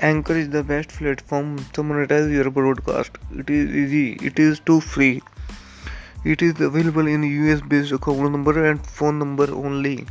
Anchor is the best platform to monetize your broadcast. It is easy, it is too free. It is available in US based account number and phone number only.